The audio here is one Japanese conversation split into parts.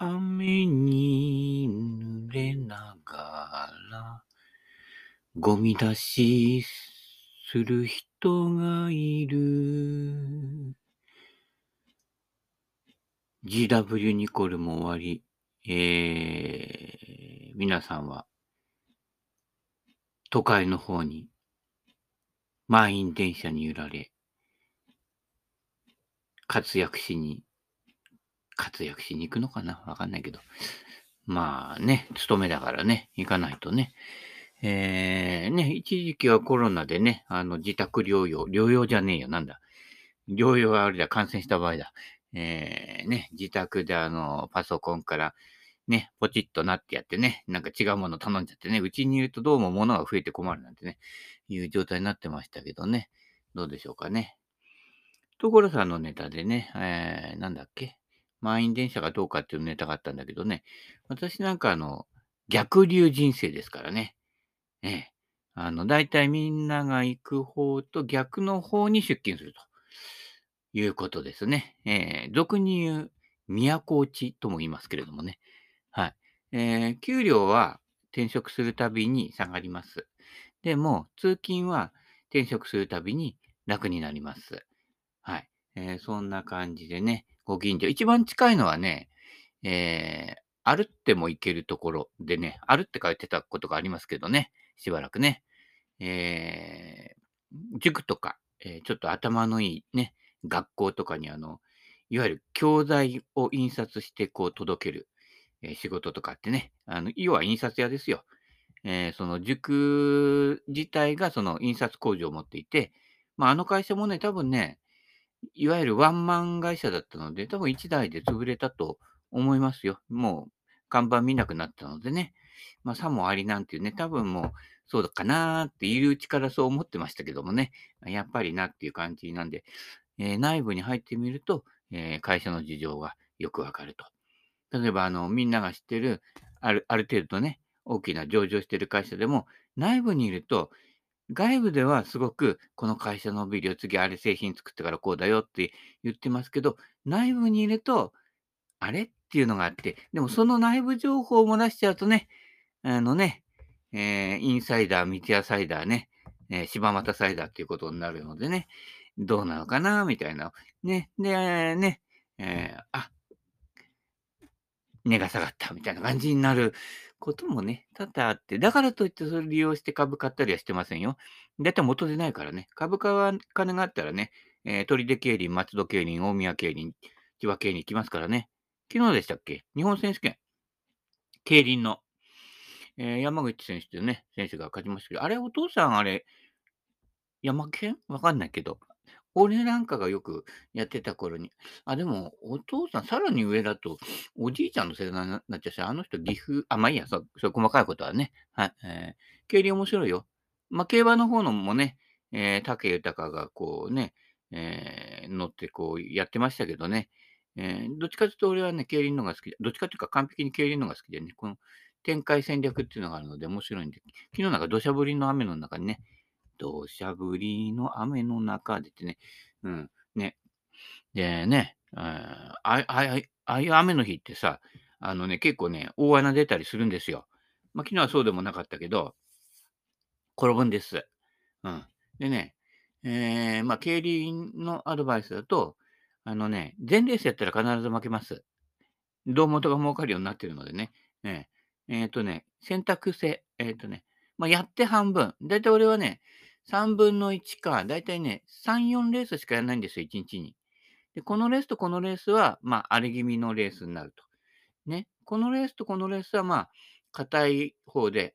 雨に濡れながら、ゴミ出しする人がいる。GW ニコルも終わり、えー、皆さんは、都会の方に、満員電車に揺られ、活躍しに、活躍しに行くのかな？わかんないけど。まあね、勤めだからね、行かないとね。えー、ね、一時期はコロナでね、あの、自宅療養、療養じゃねえよ、なんだ。療養はあれだ、感染した場合だ。えー、ね、自宅であの、パソコンからね、ポチッとなってやってね、なんか違うもの頼んじゃってね、うちにいるとどうも物が増えて困るなんてね、いう状態になってましたけどね、どうでしょうかね。所さんのネタでね、えー、なんだっけ？満員電車がどうかっていうのネタがあったんだけどね、私なんかあの、逆流人生ですからね。ええ。あの、大体みんなが行く方と逆の方に出勤するということですね。えー、俗に言う、都落ちとも言いますけれどもね。はい。えー、給料は転職するたびに下がります。でも、通勤は転職するたびに楽になります。はい。えー、そんな感じでね、ご近所。一番近いのはね、えー、歩っても行けるところでね、歩って書いてたことがありますけどね、しばらくね。えー、塾とか、えー、ちょっと頭のいいね、学校とかにあの、いわゆる教材を印刷してこう届ける、えー、仕事とかってね、あの、要は印刷屋ですよ。えー、その塾自体がその印刷工場を持っていて、まあ、あの会社もね、多分ね、いわゆるワンマン会社だったので、多分1台で潰れたと思いますよ。もう看板見なくなったのでね。まあ、さもありなんていうね、多分もうそうだかなーっているうちからそう思ってましたけどもね、やっぱりなっていう感じなんで、えー、内部に入ってみると、えー、会社の事情がよくわかると。例えば、あの、みんなが知ってる、ある、ある程度ね、大きな上場してる会社でも、内部にいると、外部ではすごく、この会社のビデオ、次あれ製品作ってからこうだよって言ってますけど、内部にいると、あれ？っていうのがあって、でもその内部情報を漏らしちゃうとね、あのね、えー、インサイダー、三ツ矢サイダーね、えー、柴又サイダーっていうことになるのでね、どうなのかな、みたいな。ね、で、ね、えー、あ、値が下がったみたいな感じになることもね、多々あって、だからといってそれを利用して株買ったりはしてませんよ。だいたい元でないからね。株価は金があったらね、えー、取手競輪、松戸競輪、大宮競輪、千葉競輪行きますからね。昨日でしたっけ？日本選手権。競輪の、えー、山口選手というね、選手が勝ちましたけど、あれ、お父さん、あれ、山県？わかんないけど、俺なんかがよくやってた頃に、あ、でも、お父さん、さらに上だと、おじいちゃんの世代になっちゃうし、あの人、岐阜、あ、まあいいや、そう、そう細かいことはね。はい。えー、競輪面白いよ。まあ、競馬の方のもね、えー、竹豊がこうね、えー、乗ってこうやってましたけどね。えー、どっちかというと俺はね、競輪のが好きで、どっちかというか完璧に競輪のが好きでね、この展開戦略っていうのがあるので面白いんで、昨日なんか土砂降りの雨の中にね、土砂降りの雨の中でってね、うん、ね。でね、ああああいう雨の日ってさ、あのね、結構ね、大穴出たりするんですよ。まあ、昨日はそうでもなかったけど、転ぶんです。うん。でね、えー、まあ、競輪のアドバイスだと、あのね、全レースやったら必ず負けます。胴元が儲かるようになってるのでね。ねえっ、ー、とね、選択制。えっ、ー、とね、まあ、やって半分。だいたい俺はね、3分の1か、だいたいね、3、4レースしかやらないんですよ、1日に。で、このレースとこのレースは、まあ、荒れ気味のレースになると。ね。このレースとこのレースは、まあ、硬い方で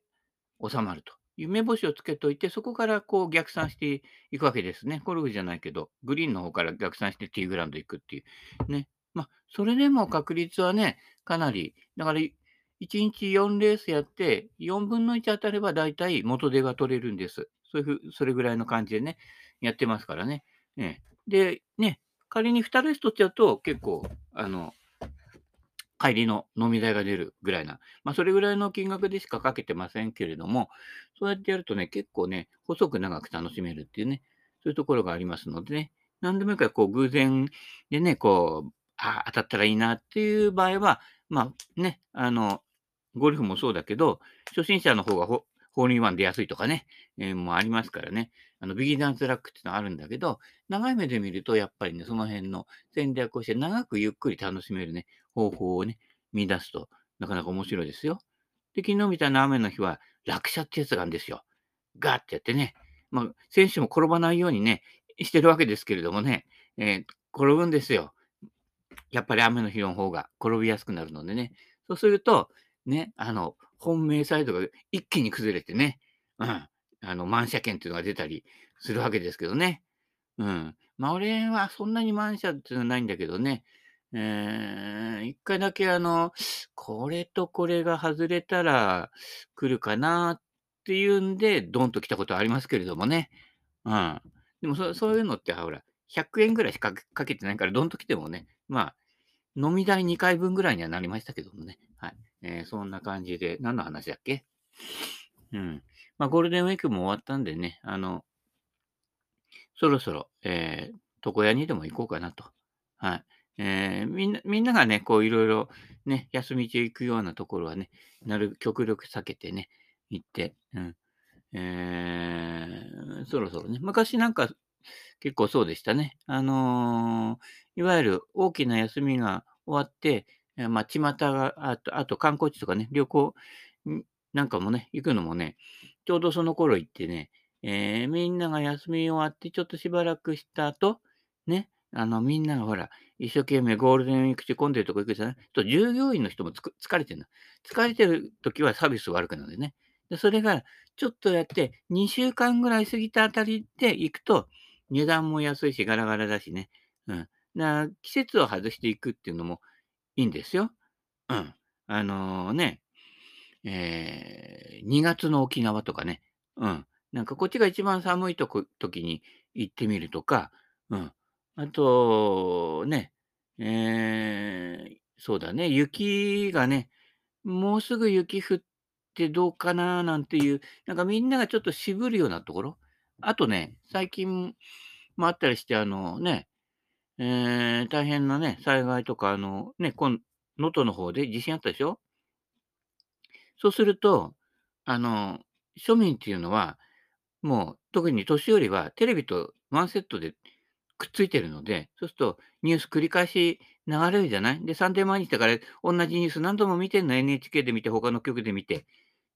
収まると。夢星をつけといて、そこからこう逆算していくわけですね。ゴルフじゃないけど、グリーンの方から逆算してティーグラウンド行くっていう。ね。まあ、それでも確率はね、かなり、だから、1日4レースやって、4分の1当たれば大体元手が取れるんです。そういうふう、それぐらいの感じでね、やってますからね。ねで、ね、仮に2レース取っちゃうと、結構、あの、帰りの飲み代が出るぐらいな、まあ、それぐらいの金額でしかかけてませんけれども、そうやってやるとね、結構ね、細く長く楽しめるっていうね、そういうところがありますのでね、何でもいいから、こう、偶然でね、こう、あ当たったらいいなっていう場合は、まあね、あの、ゴルフもそうだけど、初心者の方がホホールインワン出やすいとかね、えー、もありますからね。あの、ビギナーズラックっていうのはあるんだけど、長い目で見ると、やっぱりね、その辺の戦略をして、長くゆっくり楽しめるね、方法をね、見出すと、なかなか面白いですよ。で、昨日みたいな雨の日は、落車ってやつがあるんですよ。ガーってやってね。まあ、選手も転ばないようにね、してるわけですけれどもね、えー、転ぶんですよ。やっぱり雨の日の方が転びやすくなるのでね。そうすると、ね、あの、本命サイドが一気に崩れてね、うん、あの、満車券っていうのが出たりするわけですけどね。うん。まあ、俺はそんなに満車っていうのはないんだけどね、えー、一回だけあの、これとこれが外れたら来るかなっていうんで、ドンと来たことありますけれどもね。うん。でもそ、そういうのって、ほら、100円ぐらいしかかけてないから、ドンと来てもね、まあ、飲み代2回分ぐらいにはなりましたけどもね。はい。えー、そんな感じで、何の話だっけ？うん。まあ、ゴールデンウィークも終わったんでね、あの、そろそろ、えー、床屋にでも行こうかなと。はい。えー、みんな、みんながね、こういろいろね、休み中行くようなところはね、なる、極力避けてね、行って、うん。えー、そろそろね、昔なんか結構そうでしたね。あのー、いわゆる大きな休みが終わって、まあ、巷が、あと、あと観光地とかね、旅行なんかもね、行くのもね、ちょうどその頃行ってね、えー、みんなが休み終わって、ちょっとしばらくした後、ね、あの、みんながほら、一生懸命ゴールデンウィーク中混んでるとこ行くじゃない？と、従業員の人も疲れてるの。疲れてる時はサービス悪くなるんでね。で、それが、ちょっとやって、2週間ぐらい過ぎたあたりで行くと、値段も安いし、ガラガラだしね。うん。だ季節を外していくっていうのもいいんですよ。うん。あのー、ね、えー、2月の沖縄とかね。うん。なんかこっちが一番寒いとこ時に行ってみるとか、うん。あと、ね、えー、そうだね、雪がね、もうすぐ雪降ってどうかななんていう、なんかみんながちょっと渋るようなところ。あとね、最近もあったりして、あのね、えー、大変なね、災害とか、あのね、この能登の方で地震あったでしょ？そうすると、あの、庶民っていうのは、もう特に年寄りはテレビとワンセットでくっついてるので、そうするとニュース繰り返し流れるじゃない？で、サンデー毎日だから同じニュース何度も見てんの？NHK で見て、他の局で見て。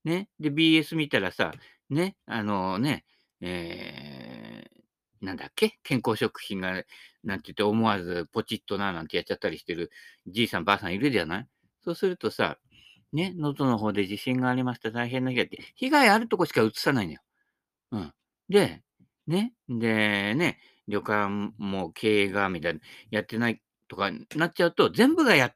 ね？で、BS 見たらさ、ね、あのね、えー、なんだっけ健康食品が、なんて言って思わずポチッとななんてやっちゃったりしてるじいさんばあさんいるじゃない？そうするとさ、ね、能の方で地震がありました、大変な被害って、被害あるとこしか映さないのよ。うん。で、ね、で、ね、旅館も経営がみたいな、やってないとかなっちゃうと、全部がや、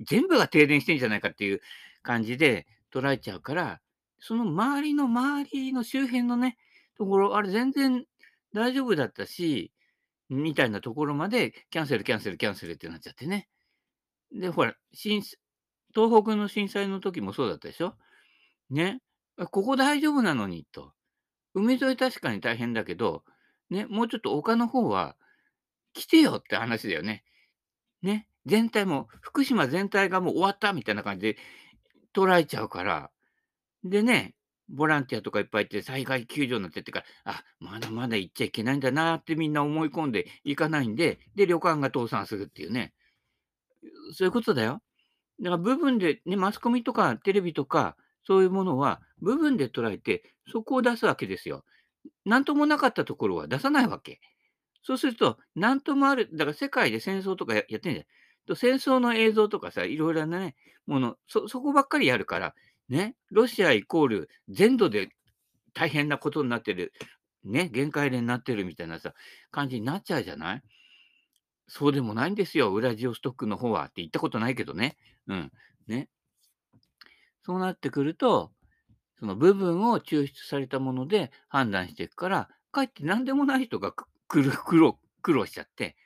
全部が停電してんじゃないかっていう感じで捉えちゃうから、その周りの周りの周辺のね、ところ、あれ全然大丈夫だったし、みたいなところまでキャンセル、キャンセル、キャンセルってなっちゃってね。で、ほら、震東北の震災の時もそうだったでしょ？ね。ここ大丈夫なのにと。海沿い確かに大変だけど、ね、もうちょっと丘の方は来てよって話だよね。ね。全体も、福島全体がもう終わったみたいな感じで捉えちゃうから。でね、ボランティアとかいっぱいいて災害救助になってってから、あ、まだまだ行っちゃいけないんだなってみんな思い込んで行かないんで、で、旅館が倒産するっていうね。そういうことだよ。だから部分で、ね、マスコミとかテレビとか、そういうものは部分で捉えて、そこを出すわけですよ。なんともなかったところは出さないわけ。そうすると、なんともある、だから世界で戦争とかやってんじゃん。戦争の映像とかさ、いろいろなね、もの、そ、そこばっかりやるから、ね、ロシアイコール全土で大変なことになってる、ね、限界でになってるみたいなさ、感じになっちゃうじゃない？そうでもないんですよ、ウラジオストックの方はって言ったことないけどね。うん。ね。そうなってくると、その部分を抽出されたもので判断していくから、かえって何でもない人が苦労、苦労しちゃって、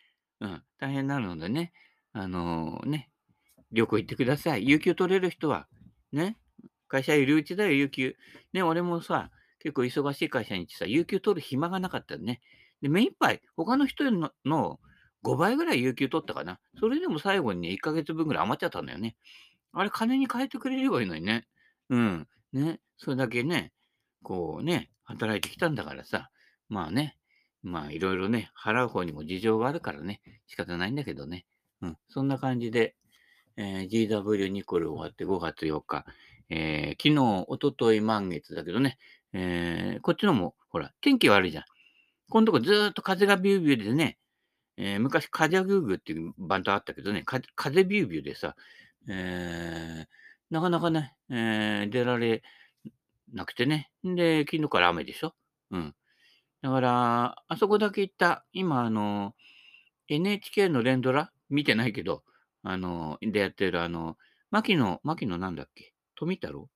うん、大変になるのでね、あのー、ね、旅行行ってください。有給取れる人は、ね、会社いるうちだよ、有給。ね、俺もさ、結構忙しい会社に行ってさ、有給取る暇がなかったよね。で、目いっぱい、他の人のの5倍ぐらい有給取ったかな。それでも最後にね、1ヶ月分ぐらい余っちゃったんだよね。あれ金に換えてくれればいいのにね。うん。ね。それだけね、こうね、働いてきたんだからさ、まあね、まあいろいろね、払う方にも事情があるからね、仕方ないんだけどね。うん。そんな感じで、えー GW ニコル終わって5月4日、えー昨日、おととい満月だけどね、えーこっちのも、ほら、天気悪いじゃん。このとこずっと風がビュービューでね、えー昔、カジャグーグーっていうバンドあったけどね、風ビュービューでさ、えーなかなかね、えー出られなくてね。で、昨日から雨でしょ？うん。だから、あそこだけ行った、今、あの、NHK の連ドラ見てないけど、あの、でやってる、あの、牧野、牧野なんだっけ？富太郎？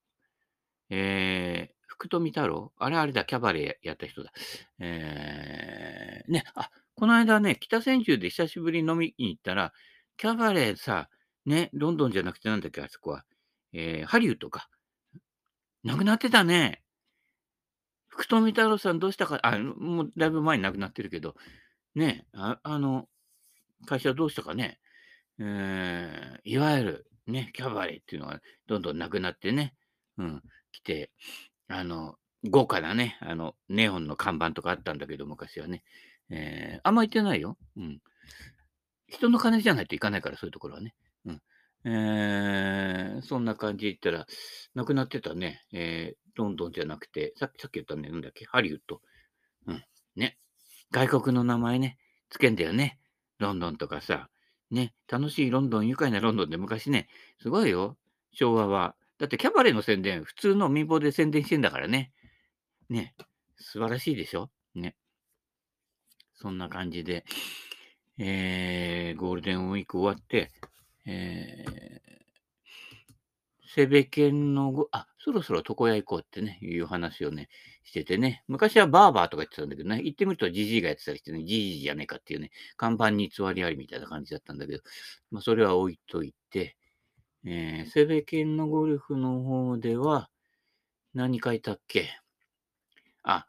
えー、福富太郎？あれあれだ、キャバレーやった人だ。えー、ね、あ、この間ね、北千住で久しぶりに飲みに行ったら、キャバレーさ、ね、ロンドンじゃなくてなんだっけ、あそこは。えー、ハリウッドか。亡くなってたね。福富太郎さんどうしたか、あ、もうだいぶ前に亡くなってるけど、ね、ああの、会社どうしたかね。えー、いわゆる、ね、キャバレーっていうのがどんどんなくなってね、うん、来て、あの、豪華なね、あの、ネオンの看板とかあったんだけど、昔はね。えー、あんま行ってないよ。うん。人の金じゃないといかないから、そういうところはね。うん。えー、そんな感じで言ったら、亡くなってたね。えー、ロンドンじゃなくて、さっきさっき言ったね、なんだっけ、ハリウッド。うん。ね。外国の名前ね、つけんだよね。ロンドンとかさ。ね。楽しいロンドン、愉快なロンドンで昔ね、すごいよ。昭和は。だってキャバレーの宣伝、普通の民放で宣伝してんだからね。ね。素晴らしいでしょ？ね。そんな感じで、えー、ゴールデンウィーク終わって、えー、セベケンのご、あ、そろそろ床屋行こうってね、いう話をね、しててね。昔はバーバーとか言ってたんだけどね、行ってみるとジジイがやってたりしてね、ジジイじゃねえかっていうね、看板に偽りありみたいな感じだったんだけど、まあ、それは置いといて、えー、セベケンのゴルフの方では、何書いたっけ？あ、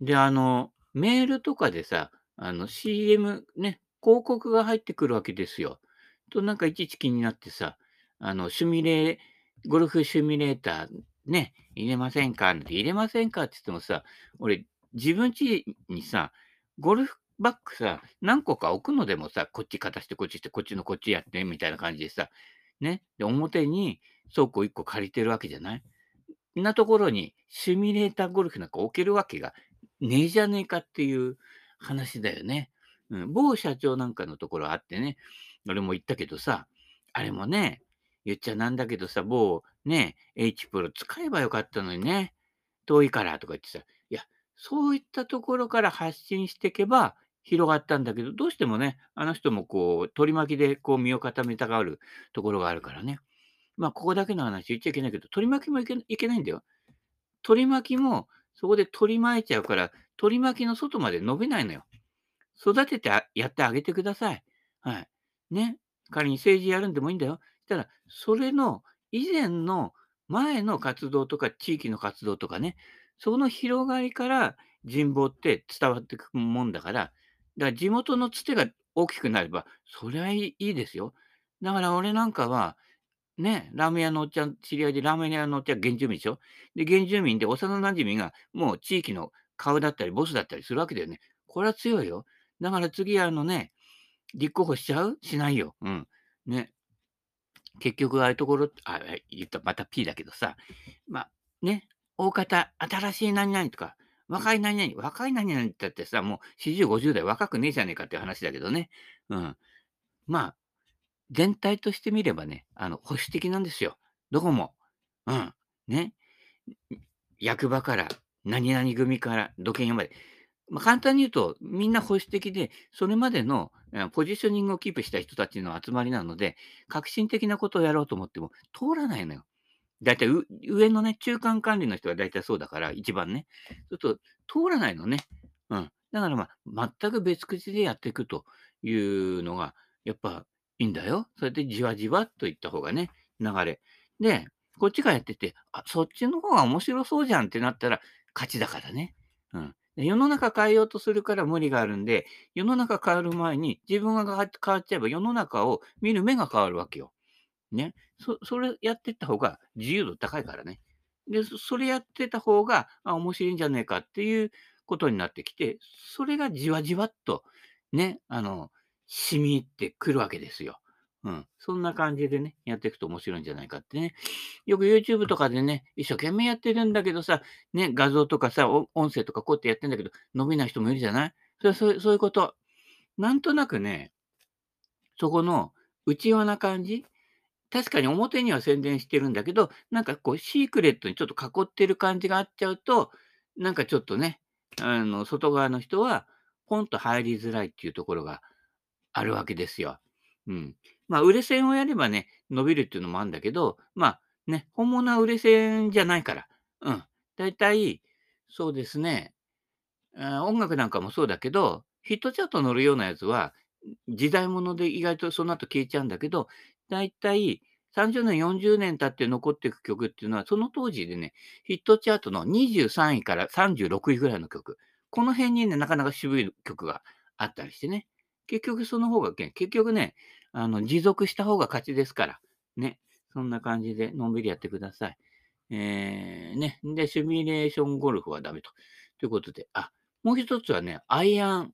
で、あの、メールとかでさ、あの、CM ね、広告が入ってくるわけですよ。と、なんかいちいち気になってさ、あの、シュミレー、ゴルフシミレーター、ね、入れませんかって入れませんかって言ってもさ、俺、自分家にさ、ゴルフバッグさ、何個か置くのでもさ、こっち片して、こっちして、こっちのこっちやって、みたいな感じでさ、ね、で、表に倉庫1個借りてるわけじゃない？なところに、シミュレーターゴルフなんか置けるわけがねえじゃねえかっていう話だよね。うん、某社長なんかのところあってね、俺も言ったけどさ、あれもね、言っちゃなんだけどさ、某ね、H プロ使えばよかったのにね、遠いからとか言ってさ、いや、そういったところから発信していけば広がったんだけど、どうしてもね、あの人もこう、取り巻きでこう身を固めたがるところがあるからね。まあ、ここだけの話言っちゃいけないけど、取り巻きもいけいけないんだよ。取り巻きも、そこで取り巻いちゃうから、取り巻きの外まで伸びないのよ。育ててやってあげてください。はい。ね。仮に政治やるんでもいいんだよ。したら、それの以前の前の活動とか地域の活動とかね、その広がりから人望って伝わっていくもんだから、だから地元のつてが大きくなれば、それはいいいいですよ。だから俺なんかは、ね、ラーメン屋のおっちゃん、知り合いでラーメン屋のおっちゃん原住民でしょ？で、原住民で幼馴染がもう地域の顔だったりボスだったりするわけだよね。これは強いよ。だから次あのね、立候補しちゃう？しないよ。うん。ね。結局ああいうところ、あ、言った、また P だけどさ、まあ、ね、大方、新しい何々とか、若い何々、若い何々って言ってさ、もう40、50代若くねえじゃねえかっていう話だけどね。うん。まあ、全体として見ればね、あの、保守的なんですよ。どこも。うん。ね。役場から、何々組から、土建屋まで。まあ、簡単に言うと、みんな保守的で、それまでのポジショニングをキープした人たちの集まりなので、革新的なことをやろうと思っても通らないのよ。だいたい上のね、中間管理の人は大体そうだから、一番ね。ちょっと通らないのね。うん。だからまあ、全く別口でやっていくというのが、やっぱいいんだよ。それでじわじわっといった方がね、流れ。で、こっちがやってて、あ、そっちの方が面白そうじゃんってなったら勝ちだからね。うん。世の中変えようとするから無理があるんで、世の中変わる前に自分が変わっちゃえば世の中を見る目が変わるわけよ。ね。そそれやってった方が自由度高いからね。で、それやってた方が、あ、面白いんじゃねえかっていうことになってきて、それがじわじわっと、ね、あの、染み入ってくるわけですよ。うん。そんな感じでね、やっていくと面白いんじゃないかってね。よく YouTube とかでね、一生懸命やってるんだけどさ、ね、画像とかさ、お音声とかこうやってやってんだけど、伸びない人もいるじゃない？それはそうそういうこと。なんとなくね、そこの内輪な感じ？確かに表には宣伝してるんだけど、なんかこうシークレットにちょっと囲ってる感じがあっちゃうと、なんかちょっとね、あの、外側の人はポンと入りづらいっていうところがあるわけですよ。うん。まあ、売れ線をやればね、伸びるっていうのもあるんだけど、まあ、ね、本物は売れ線じゃないから。うん。だいたい、そうですね、音楽なんかもそうだけど、ヒットチャート乗るようなやつは、時代物で意外とその後消えちゃうんだけど、だいたい30年、40年経って残っていく曲っていうのは、その当時でね、ヒットチャートの23位から36位ぐらいの曲。この辺にね、なかなか渋い曲があったりしてね。結局その方が、結局ね、あの、持続した方が勝ちですから。ね。そんな感じでのんびりやってください。えー、ね。で、シミュレーションゴルフはダメと。ということで、あ、もう一つはね、アイアン。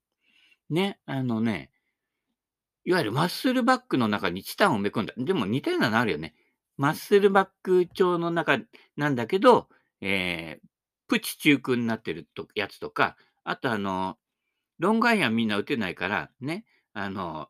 ね、あのね、いわゆるマッスルバックの中にチタンを埋め込んだ。でも似たようなのあるよね。マッスルバック調の中なんだけど、えー、プチ中空になってるとやつとか、あとあの、ロングアイアンみんな打てないから、ね、あの、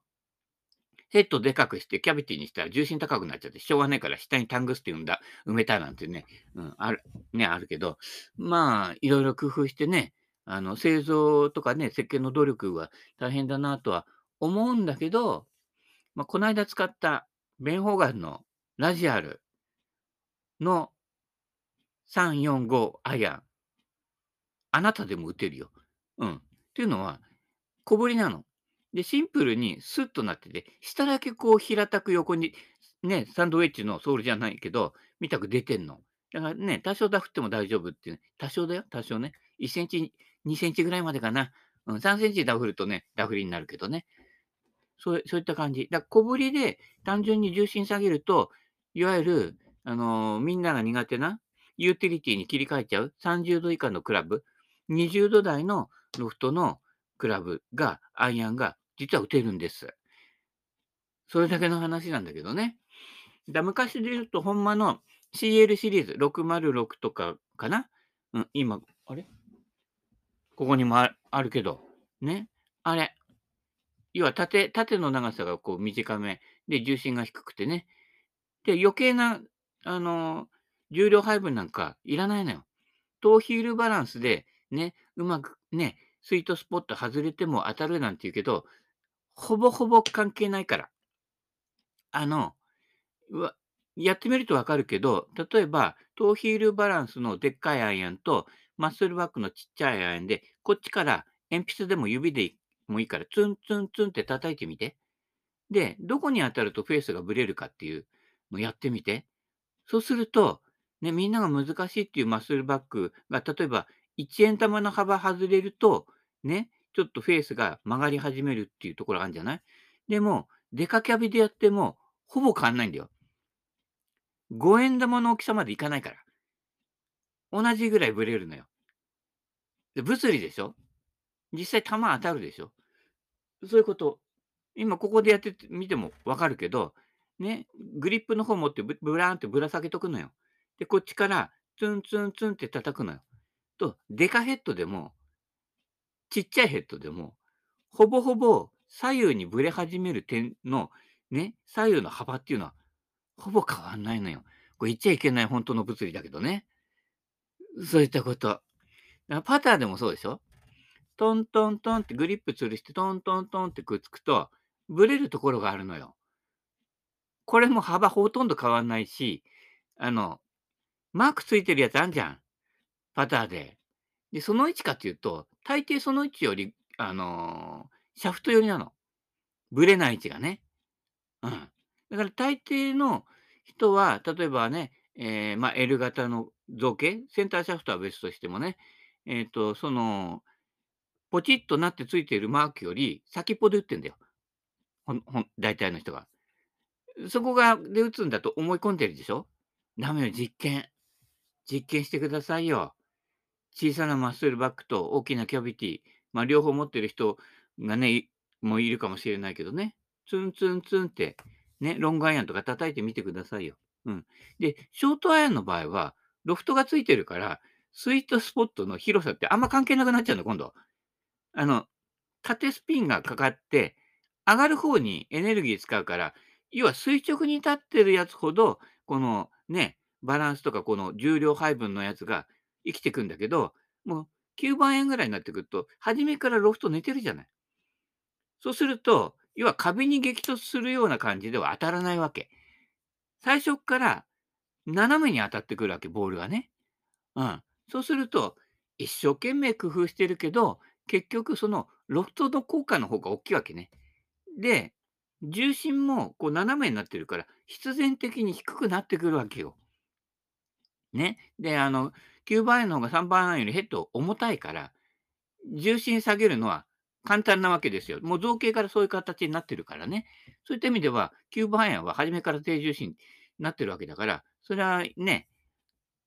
ヘッドでかくしてキャビティにしたら重心高くなっちゃって、しょうがないから下にタングスティンだ埋めたなんてね、うん、ある、ね、あるけど、まあ、いろいろ工夫してね、あの、製造とかね、設計の努力は大変だなとは思うんだけど、まあ、この間使ったベンホーガンのラジアルの345アイアン、あなたでも打てるよ。うん。っていうのは、小ぶりなの。で、シンプルにスッとなってて、下だけこう平たく横に、ね、サンドウェッジのソールじゃないけど、見たく出てんの。だからね、多少ダフっても大丈夫っていう、ね、多少だよ、多少ね。1センチ、2センチぐらいまでかな。うん、3センチダフるとね、ダフりになるけどね。そうそういった感じ。だから小ぶりで単純に重心下げると、いわゆる、あのー、みんなが苦手なユーティリティに切り替えちゃう30度以下のクラブ、20度台のロフトのクラブが、アイアンが実は打てるんです。それだけの話なんだけどね。だ昔で言うと、ほんまの CL シリーズ606とかかな？うん、今、あれ？ここにもあるけど、ね？あれ。要は縦、縦の長さがこう短めで重心が低くてね。で、余計な、あの重量配分なんかいらないのよ。トーヒールバランスでね、うまくね、スイートスポット外れても当たるなんて言うけど、ほぼほぼ関係ないから。あの、わやってみるとわかるけど、例えば、トーヒールバランスのでっかいアイアンと、マッスルバックのちっちゃいアイアンで、こっちから鉛筆でも指でもいいから、ツンツンツンって叩いてみて。で、どこに当たるとフェースがブレるかっていうのをやってみて。そうすると、ね、みんなが難しいっていうマッスルバックが、例えば1円玉の幅外れると、ね、ちょっとフェースが曲がり始めるっていうところあるんじゃない？でも、デカキャビでやっても、ほぼ変わんないんだよ。5円玉の大きさまでいかないから。同じぐらいブレるのよ。で物理でしょ？実際弾当たるでしょ？そういうこと。今ここでやってみてもわかるけど、ね、グリップの方持ってブブラーンってぶら下げとくのよ。で、こっちからツンツンツンって叩くのよ。と、デカヘッドでも、ちっちゃいヘッドでも、ほぼほぼ左右にぶれ始める点の、ね、左右の幅っていうのは、ほぼ変わんないのよ。これ言っちゃいけない本当の物理だけどね。そういったこと。パターでもそうでしょ？トントントンってグリップ吊るしてトントントンってくっつくと、ブレるところがあるのよ。これも幅ほとんど変わんないし、あの、マークついてるやつあんじゃん。パターで。で、その位置かっていうと、大抵その位置より、あのー、シャフト寄りなの。ブレない位置がね。うん。だから大抵の人は、例えばね、えー、まあ、L 型の造形、センターシャフトは別としてもね、えっ、ー、と、その、ポチッとなってついているマークより先っぽで打ってんだよ。ほん、ほん、大体の人が。そこがで打つんだと思い込んでるでしょダメよ、実験。実験してくださいよ。小さなマッスルバックと大きなキャビティ、まあ、両方持ってる人がね、もういるかもしれないけどね。ツンツンツンって、ね、ロングアイアンとか叩いてみてくださいよ。うん。で、ショートアイアンの場合は、ロフトがついてるから、スイートスポットの広さってあんま関係なくなっちゃうの、今度。あの、縦スピンがかかって、上がる方にエネルギー使うから、要は垂直に立ってるやつほど、このね、バランスとかこの重量配分のやつが生きていくんだけど、もう9番円ぐらいになってくると、初めからロフト寝てるじゃない。そうすると、要は壁に激突するような感じでは当たらないわけ。最初から斜めに当たってくるわけ、ボールがね。うん。そうすると、一生懸命工夫してるけど、結局そのロフトの効果の方が大きいわけね。で、重心もこう斜めになってるから、必然的に低くなってくるわけよ。ね。で、あの、9番アイアンの方が3番アイアンよりヘッド重たいから、重心下げるのは簡単なわけですよ。もう造形からそういう形になってるからね。そういった意味では、9番アイアンは初めから低重心になってるわけだから、それはね、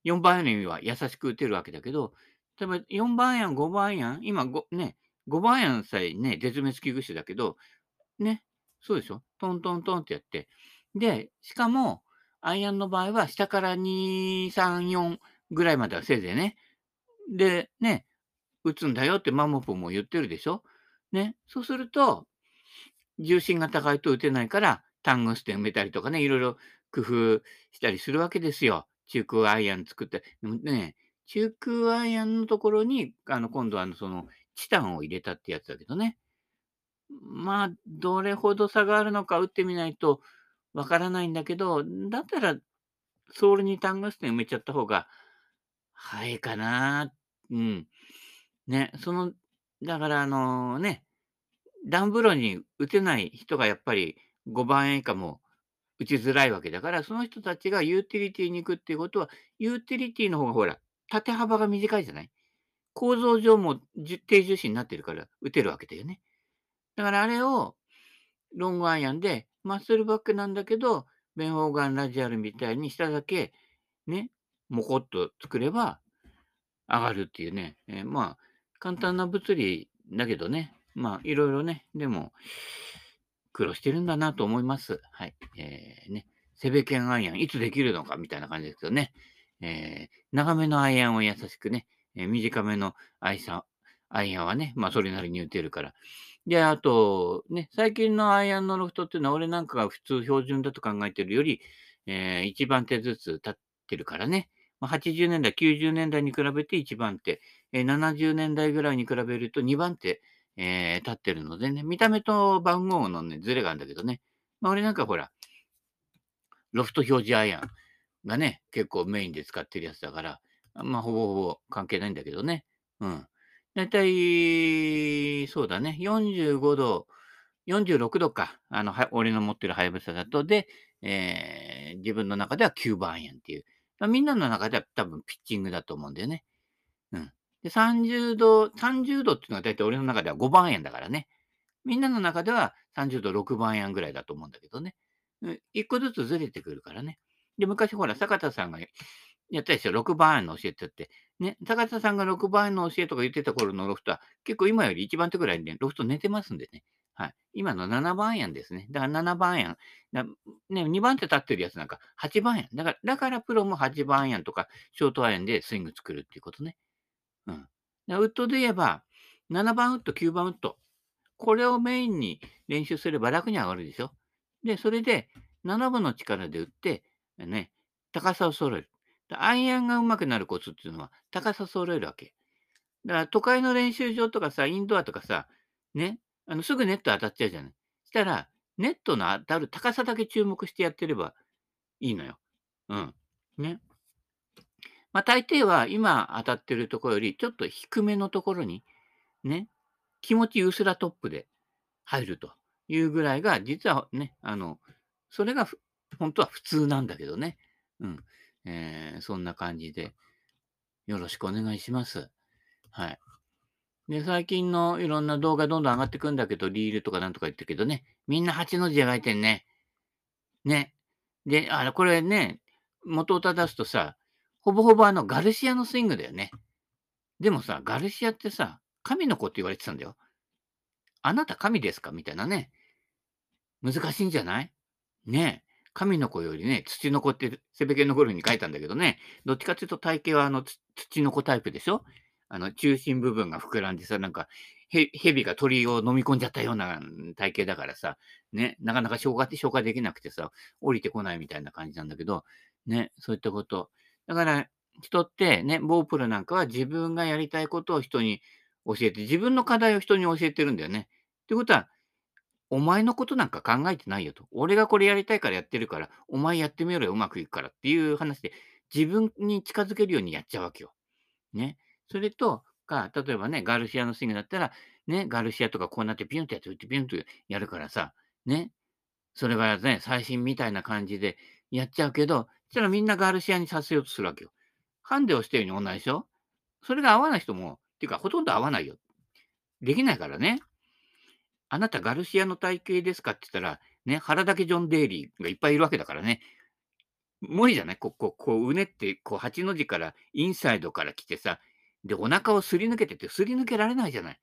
4番アイアンは優しく打てるわけだけど、例えば4番アイアン、5番アイアン、今ごね、5番アイアンさえね、絶滅危惧種だけど、ね、そうでしょ？トントントンってやって。で、しかも、アイアンの場合は下から2、3、4ぐらいまではせいぜいね。で、ね、打つんだよってマモポも言ってるでしょ？ね。そうすると、重心が高いと打てないから、タングステン埋めたりとかね、いろいろ工夫したりするわけですよ。中空アイアン作って。でもね、中空アイアンのところに、あの、今度は、その、チタンを入れたってやつだけどね。まあ、どれほど差があるのか打ってみないとわからないんだけど、だったら、ソールにタングステン埋めちゃった方が早いかな。うん。ね、その、だからあのね、暖風呂に打てない人がやっぱり5番円以下も打ちづらいわけだから、その人たちがユーティリティに行くっていうことは、ユーティリティの方がほら、縦幅が短いじゃない？構造上も低重心になってるから打てるわけだよね。だからあれをロングアイアンでマッスルバックなんだけど、ベン・オーガン・ラジアルみたいに下だけね、もこっと作れば上がるっていうね。えーまあ、簡単な物理だけどね。まあ、いろいろね。でも、苦労してるんだなと思います。はい。えーね。セベケンアイアン、いつできるのかみたいな感じですけどね。えー長めのアイアンを優しくね、えー短めのアイサアイアンはね、まあそれなりに打てるから。で、あと、ね、最近のアイアンのロフトっていうのは、俺なんかが普通標準だと考えてるより、え1番手ずつ立ってるからね。80年代、90年代に比べて1番手、70年代ぐらいに比べると2番手、えー立ってるのでね、見た目と番号のね、ズレがあるんだけどね。まあ、俺なんかほら、ロフト表示アイアンがね、結構メインで使ってるやつだから、まあ、ほぼほぼ関係ないんだけどね。うん。だいたい、そうだね、45度、46度か。あの、俺の持ってるハヤブサだと、で、えー自分の中では9番アイアンっていう。まあみんなの中では多分ピッチングだと思うんだよね。うん。で、30度、30度っていうのが大体俺の中では5番アイアンだからね。みんなの中では30度6番アイアンぐらいだと思うんだけどね。うん一個ずつずれてくるからね。で、昔ほら、坂田さんがやったでしょ、6番アイアンの教えてって。ね、坂田さんが6番アイアンの教えとか言ってた頃のロフトは、結構今より1番手ぐらいで、ロフト寝てますんでね。はい。今の7番アイアンですね。だから7番アイアン。だね、2番手立ってるやつなんか8番アイアン。だから、だからプロも8番アイアンとか、ショートアイアンでスイング作るっていうことね。うん。ウッドで言えば、7番ウッド、9番ウッド。これをメインに練習すれば楽に上がるでしょ。で、それで7分の力で打って、ね、高さを揃える。アイアンが上手くなるコツっていうのは、高さ揃えるわけ。だから都会の練習場とかさ、インドアとかさ、ね、あのすぐネット当たっちゃうじゃない。したら、ネットの当たる高さだけ注目してやってればいいのよ。うん。ね。まあ大抵は今当たってるところよりちょっと低めのところに、ね、気持ちうすらトップで入るというぐらいが、実はね、あの、それが本当は普通なんだけどね。うん。えーそんな感じで、よろしくお願いします。はい。で、最近のいろんな動画どんどん上がってくんだけど、リールとかなんとか言ってるけどね、みんな8の字描いてんね。ね。で、あの、これね、元を正すとさ、ほぼほぼあの、ガルシアのスイングだよね。でもさ、ガルシアってさ、神の子って言われてたんだよ。あなた神ですか？みたいなね。難しいんじゃない？ね。神の子よりね、土の子ってセベケのゴルフに書いたんだけどね、どっちかっていうと体型はあの土の子タイプでしょ？あの中心部分が膨らんでさ、なんかへ蛇が鳥を飲み込んじゃったような体型だからさ、ね、なかなか消化って消化できなくてさ、降りてこないみたいな感じなんだけど、ね、そういったこと。だから人ってね、ボープルなんかは自分がやりたいことを人に教えて、自分の課題を人に教えてるんだよね。ってことは、お前のことなんか考えてないよと。俺がこれやりたいからやってるから、お前やってみろよ、うまくいくからっていう話で、自分に近づけるようにやっちゃうわけよ。ね。それと、か、例えばね、ガルシアのスイングだったら、ね、ガルシアとかこうなってピュンって打ってピュンとやるからさ、ね。それがね、最新みたいな感じでやっちゃうけど、そしたらみんなガルシアにさせようとするわけよ。ハンデをしてるように同じでしょ？それが合わない人も、っていうかほとんど合わないよ。できないからね。あなたガルシアの体型ですかって言ったら、ね、腹だけジョン・デイリーがいっぱいいるわけだからね。無理じゃない？こう、こう、こう、うねって、こう、8の字からインサイドから来てさ、で、お腹をすり抜けてて、すり抜けられないじゃない。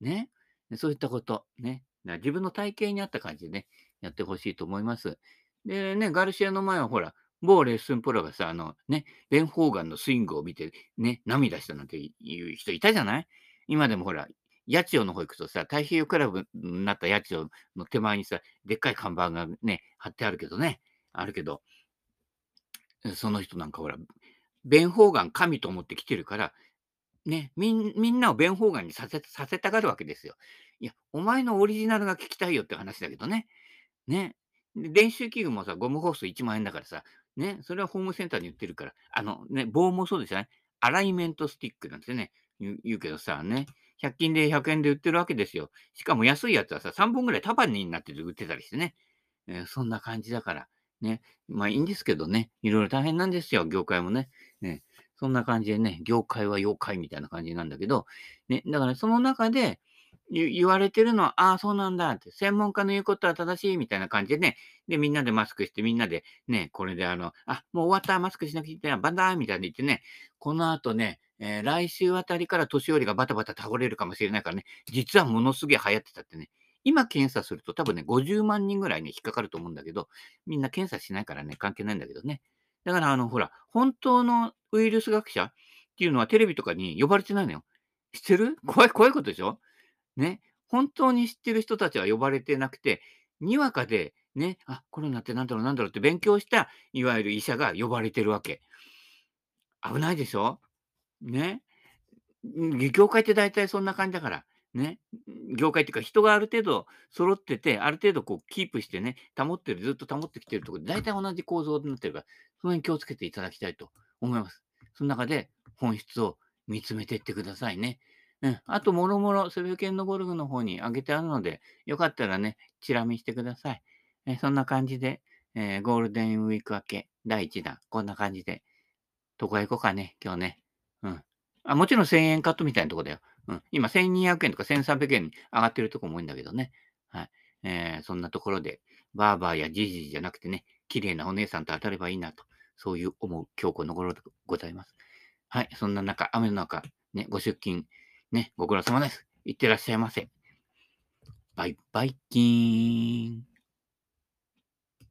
ね。そういったこと。ね。自分の体型に合った感じでね、やってほしいと思います。でね、ガルシアの前はほら、某レッスンプロがさ、あのね、ベン・ホーガンのスイングを見て、ね、涙したなんていう人いたじゃない？今でもほら、八千代の方行くとさ、太平洋クラブになった八千代の手前にさ、でっかい看板がね、貼ってあるけどね、あるけど、その人なんかほら、ベン・ホーガン神と思って来てるから、ね、みんみんなをベン・ホーガンにさせさせたがるわけですよ。いや、お前のオリジナルが聞きたいよって話だけどね。ね。練習器具もさ、ゴムホース1万円だからさ、ね、それはホームセンターに売ってるから、あのね、棒もそうですよね。アライメントスティックなんてね、言う言うけどさ、ね、100均で100円で売ってるわけですよ。しかも安いやつはさ、3本ぐらい束になって売ってたりしてね。えー、そんな感じだから。ね。まあいいんですけどね。いろいろ大変なんですよ、業界もね。ねそんな感じでね、業界は妖怪みたいな感じなんだけど、ね、だからその中で、言われてるのは、ああ、そうなんだって、専門家の言うことは正しいみたいな感じでね、で、みんなでマスクして、みんなでね、これであの、あ、もう終わった、マスクしなきゃいけない、バンダーみたいに言ってね、この後ね、えー、来週あたりから年寄りがバタバタ倒れるかもしれないからね、実はものすげえ流行ってたってね、今検査すると多分ね、50万人ぐらいに引っかかると思うんだけど、みんな検査しないからね、関係ないんだけどね。だからあの、ほら、本当のウイルス学者っていうのはテレビとかに呼ばれてないのよ。知ってる？怖い、怖いことでしょ？ね。本当に知ってる人たちは呼ばれてなくて、にわかで、ね、あ、コロナってなんだろうなんだろうって勉強した、いわゆる医者が呼ばれてるわけ。危ないでしょ？ね。業界って大体そんな感じだから。ね。業界っていうか人がある程度揃ってて、ある程度こうキープしてね、保ってる、ずっと保ってきてるところで、大体同じ構造になってるから、その辺気をつけていただきたいと思います。その中で本質を見つめていってくださいね。うん。あと、もろもろ、セブケンのゴルフの方に上げてあるので、よかったらね、チラ見してください。えそんな感じで、えー、ゴールデンウィーク明け、第1弾、こんな感じで、どこへ行こうかね、今日ね。うん。あ、もちろん1000円カットみたいなとこだよ。うん。今、1200円とか1300円上がってるとこも多いんだけどね。はい。えー、そんなところで、バーバーやジジイじゃなくてね、綺麗なお姉さんと当たればいいなと、そういう思う今日この頃でございます。はい。そんな中、雨の中、ね、ご出勤、ね、ご苦労様です。いってらっしゃいませ。バイバイキーン。